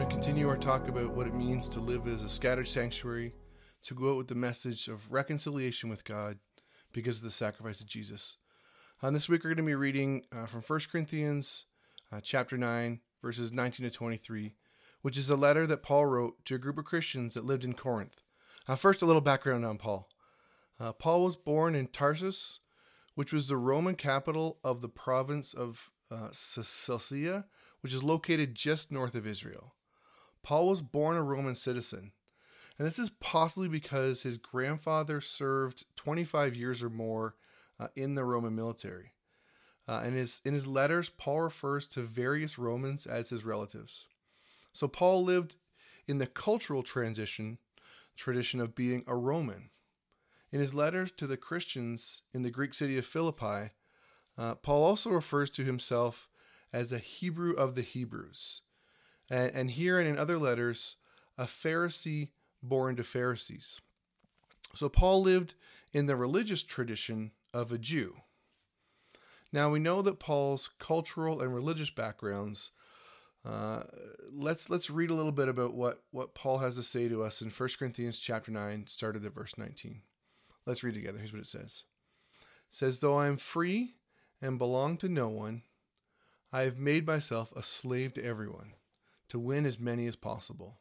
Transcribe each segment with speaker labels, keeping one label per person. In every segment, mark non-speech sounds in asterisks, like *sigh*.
Speaker 1: to continue our talk about what it means to live as a scattered sanctuary, to go out with the message of reconciliation with God because of the sacrifice of Jesus. Uh, this week we're going to be reading uh, from 1 Corinthians uh, chapter 9, verses 19 to 23, which is a letter that Paul wrote to a group of Christians that lived in Corinth. Uh, first, a little background on Paul. Uh, Paul was born in Tarsus, which was the Roman capital of the province of uh, Cilicia, which is located just north of Israel. Paul was born a Roman citizen, and this is possibly because his grandfather served 25 years or more uh, in the Roman military. Uh, and his, in his letters, Paul refers to various Romans as his relatives. So Paul lived in the cultural transition tradition of being a Roman. In his letters to the Christians in the Greek city of Philippi, uh, Paul also refers to himself as a Hebrew of the Hebrews. And, and here and in other letters, a Pharisee born to Pharisees. So Paul lived in the religious tradition of a Jew. Now we know that Paul's cultural and religious backgrounds. Uh, let's let's read a little bit about what what Paul has to say to us in 1 Corinthians chapter 9, started at verse 19. Let's read together. Here's what it says. It says, Though I am free and belong to no one, I have made myself a slave to everyone, to win as many as possible.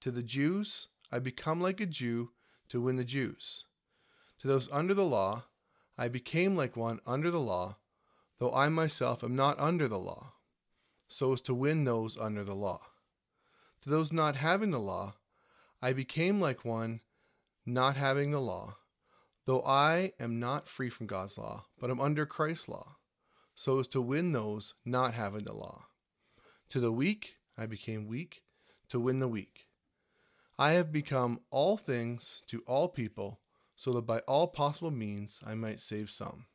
Speaker 1: To the Jews, I become like a Jew to win the Jews. To those under the law, I became like one under the law, though I myself am not under the law, so as to win those under the law. To those not having the law, I became like one not having the law, though I am not free from God's law, but am under Christ's law, so as to win those not having the law. To the weak I became weak, to win the weak. I have become all things to all people, so that by all possible means I might save some.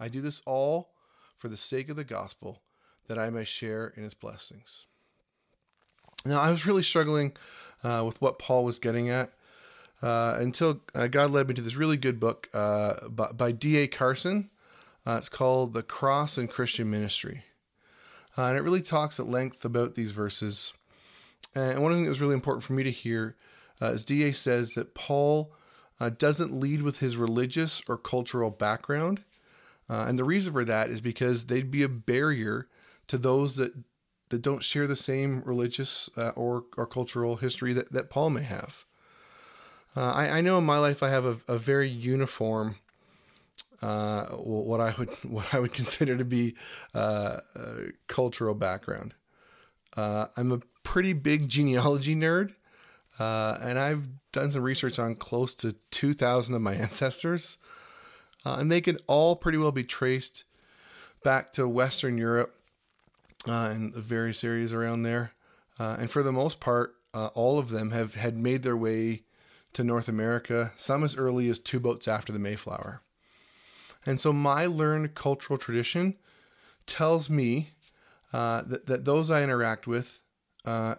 Speaker 1: I do this all for the sake of the gospel, that I may share in its blessings. Now, I was really struggling uh, with what Paul was getting at uh, until uh, God led me to this really good book uh, by, by D.A. Carson. Uh, it's called The Cross and Christian Ministry. Uh, and it really talks at length about these verses. And one thing that was really important for me to hear is D.A. says that Paul doesn't lead with his religious or cultural background. and the reason for that is because they'd be a barrier to those that that don't share the same religious uh, or, or cultural history that, that Paul may have. Uh, I, I, know in my life I have a, a very uniform, uh, what I would *laughs* what I would consider to be uh, a cultural background. Uh, I'm a pretty big genealogy nerd, uh, and I've done some research on close to 2,000 of my *laughs* ancestors, uh, and they can all pretty well be traced back to Western Europe and the various areas around there. and for the most part, all of them have had made their way to North America, some as early as two boats after the Mayflower. And so my learned cultural tradition tells me uh, that, that those I interact with uh,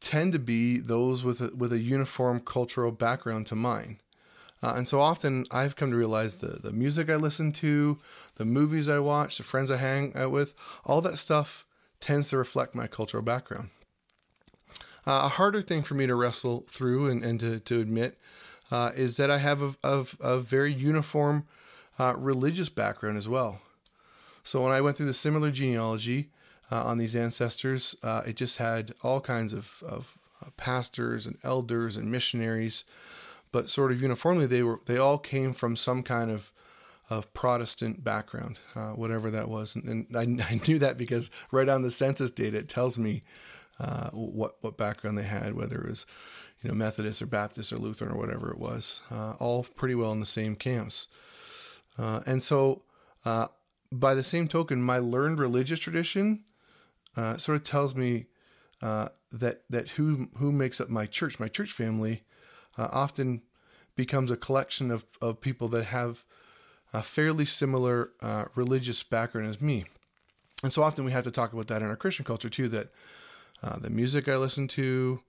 Speaker 1: tend to be those with a, with a uniform cultural background to mine. Uh, and so often I've come to realize the, the music I listen to, the movies I watch, the friends I hang out with, all that stuff tends to reflect my cultural background. Uh, a harder thing for me to wrestle through and, and to, to admit uh, is that I have a, a, a very uniform uh, religious background as well. So when I went through the similar genealogy uh, on these ancestors, uh, it just had all kinds of, of uh, pastors and elders and missionaries, but sort of uniformly they were they all came from some kind of of Protestant background, uh, whatever that was. And, and I, *laughs* I, knew that because right on the census data, it tells me uh, what what background they had, whether it was you know Methodist or Baptist or Lutheran or whatever it was, uh, all pretty well in the same camps. Uh, and so, uh, by the same token, my learned religious tradition uh, sort of tells me uh, that that who who makes up my church, my church family, often becomes a collection of, of people that have a fairly similar religious background as me. And so often we have to talk about that in our Christian culture too. That uh, the music I listen to,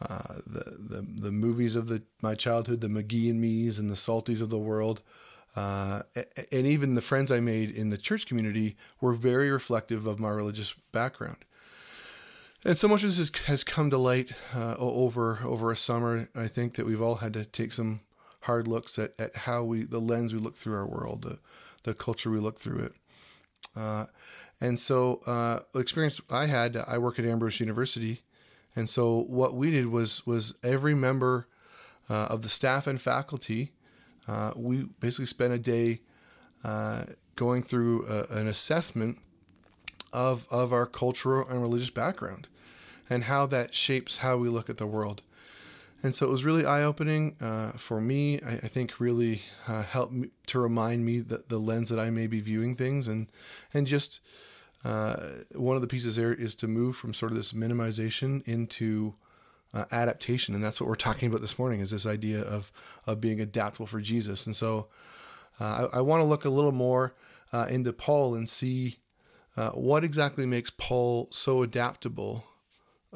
Speaker 1: uh, the, the the movies of the my childhood, the McGee and Me's and the Psalties of the world, uh, and even the friends I made in the church community were very reflective of my religious background. And so much of this has, come to light uh, over over a summer. I think that we've all had to take some hard looks at, at how we the lens we look through our world, the the culture we look through it. Uh, and so uh, experience I had, I work at Ambrose University, and so what we did was was every member uh, of the staff and faculty, uh, we basically spent a day uh, going through a, an assessment of of our cultural and religious background, and how that shapes how we look at the world. And so it was really eye opening uh, for me. I, I think really uh, helped me to remind me that the lens that I may be viewing things, and and just uh, one of the pieces there is to move from sort of this minimization into uh, adaptation, and that's what we're *laughs* talking about this morning. Is this idea of of being adaptable for Jesus? And so uh, I, I want to look a little more uh, into Paul and see what exactly makes Paul so adaptable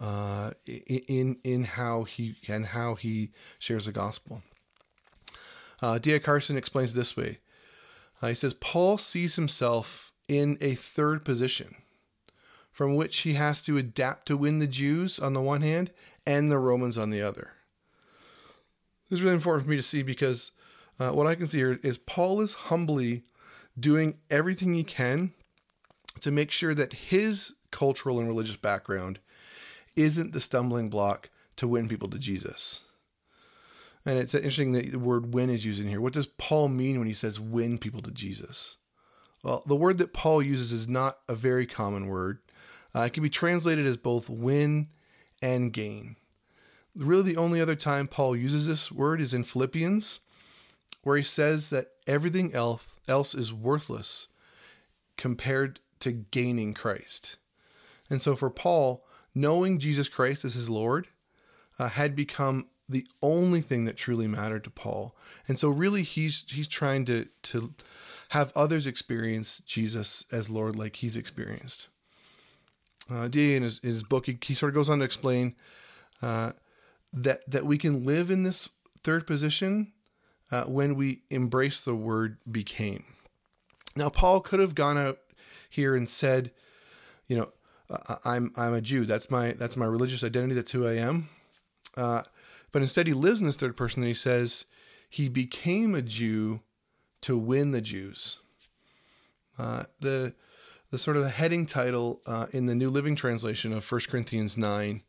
Speaker 1: uh, in in how he and how he shares the gospel. Uh, D.A. Carson explains this way. Uh, he says Paul sees himself in a third position, from which he has to adapt to win the Jews on the one hand and the Romans on the other. This is really important for me to see because uh, what I can see here is Paul is humbly doing everything he can to make sure that his cultural and religious background isn't the stumbling block to win people to Jesus. And it's interesting that the word win is used in here. What does Paul mean when he says win people to Jesus? Well, the word that Paul uses is not a very common word. Uh, it can be translated as both win and gain. Really, the only other time Paul uses this word is in Philippians, where he says that everything else, else is worthless compared to gaining Christ. And so for Paul, knowing Jesus Christ as his Lord uh, had become the only thing that truly mattered to Paul. And so really he's he's trying to to have others experience Jesus as Lord like he's experienced. Uh, D. in his, in his book, he, he, sort of goes on to explain uh, that that we can live in this third position uh, when we embrace the word became. Now, Paul could have gone out here and said, you know, I'm I'm a Jew. That's my that's my religious identity. That's who I am. Uh, but instead, he lives in this third person, and he says he became a Jew to win the Jews. Uh, the the sort of the heading title uh, in the New Living Translation of 1 Corinthians 9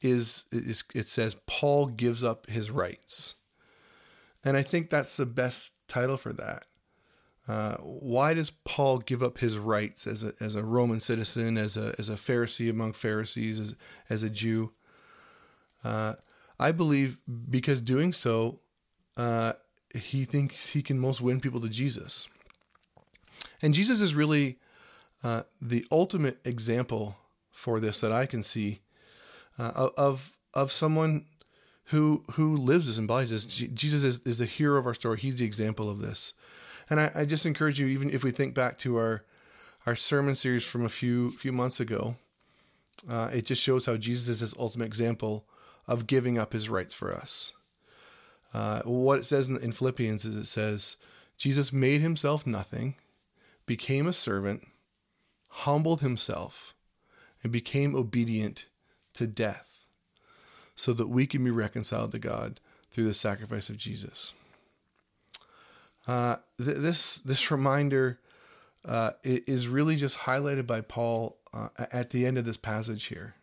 Speaker 1: is, is it says Paul gives up his rights. And I think that's the best title for that. Uh, why does Paul give up his rights as a, as a Roman citizen, as a, as a Pharisee among Pharisees, as, as a Jew? Uh, I believe because doing so, uh, he thinks he can most win people to Jesus. And Jesus is really uh, the ultimate example for this that I can see uh, of of someone who who lives this, and embodies this. Jesus is, is the hero of our story. He's the example of this. And I, I just encourage you, even if we think back to our our sermon series from a few few months ago, uh, it just shows how Jesus is this ultimate example of giving up his rights for us. Uh, what it says in, in Philippians is it says, Jesus made himself nothing, became a servant, humbled himself, and became obedient to death, so that we can be reconciled to God through the sacrifice of Jesus. Uh, th- this this reminder uh, is really just highlighted by Paul uh, at the end of this passage here,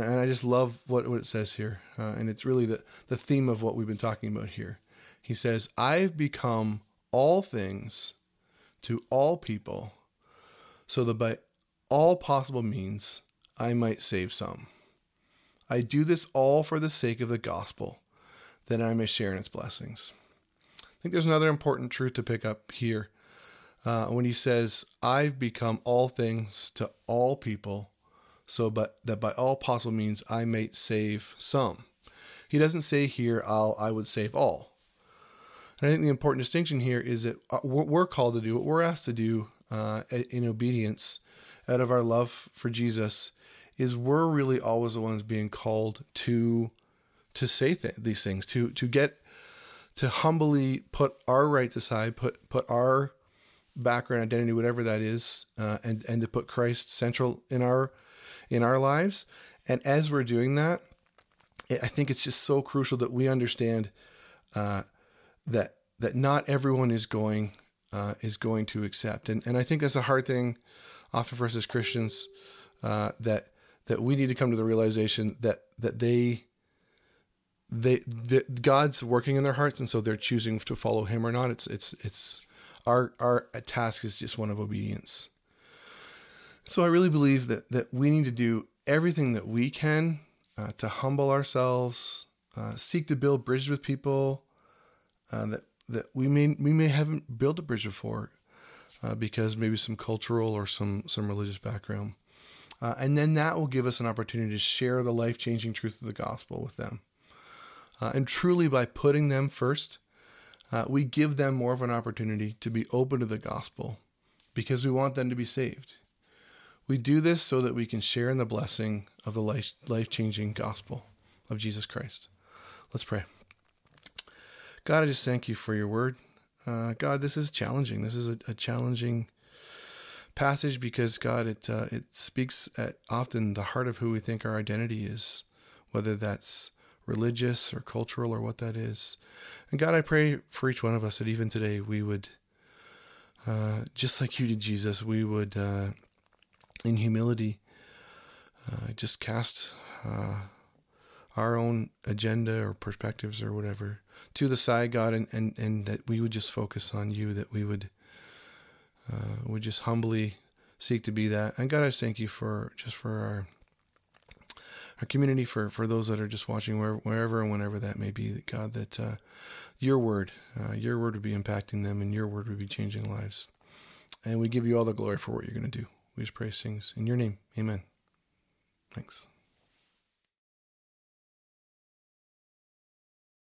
Speaker 1: and I just love what, what it says here, uh, and it's really the the theme of what we've been talking about here. He says, "I've become all things to all people, so that by all possible means I might save some. I do this all for the sake of the gospel, that I may share in its blessings." I think there's another important truth to pick up here uh, when he says, I've become all things to all people, so but that by all possible means I may save some. He doesn't say here, I'll, I would save all. And I think the important distinction here is that uh, what we're called to do, what we're asked to do uh, in obedience out of our love for Jesus, is we're really always the ones being called to to say th- these things, to to get to humbly put our rights aside, put put our background, identity, whatever that is, uh, and and to put Christ central in our in our lives. And as we're doing that, I think it's just so crucial that we understand uh, that that not everyone is going uh, is going to accept, and and I think that's a hard thing, often for us as Christians, uh, that that we need to come to the realization that that they they that God's working in their hearts, and so they're choosing to follow Him or not. It's it's it's our our task is just one of obedience. So I really believe that that we need to do everything that we can uh, to humble ourselves, uh, seek to build bridges with people uh, that that we may we may haven't built a bridge before uh, because maybe some cultural or some some religious background, uh, and then that will give us an opportunity to share the life changing truth of the gospel with them, uh, and truly by putting them first, we give them more of an opportunity to be open to the gospel because we want them to be saved. We do this so that we can share in the blessing of the life changing gospel of Jesus Christ. Let's pray. God, I just thank you for your word. Uh, God, this is challenging. This is a, a challenging passage because God, it uh, it speaks at often the heart of who we think our identity is, whether that's religious or cultural or what that is. And God, I pray for each one of us that even today we would, uh, just like you did, Jesus, we would uh, in humility, uh, just cast uh, our own agenda or perspectives or whatever to the side, God, and, and, and that we would just focus on you, that we would uh, would just humbly seek to be that. And God, I thank you for just for our our community, for for those that are just watching where, wherever and whenever that may be. God, that uh, your word, uh, your word would be impacting them, and your word would be changing lives. And we give you all the glory for what you're going to do. We just pray things in your name. Amen. Thanks.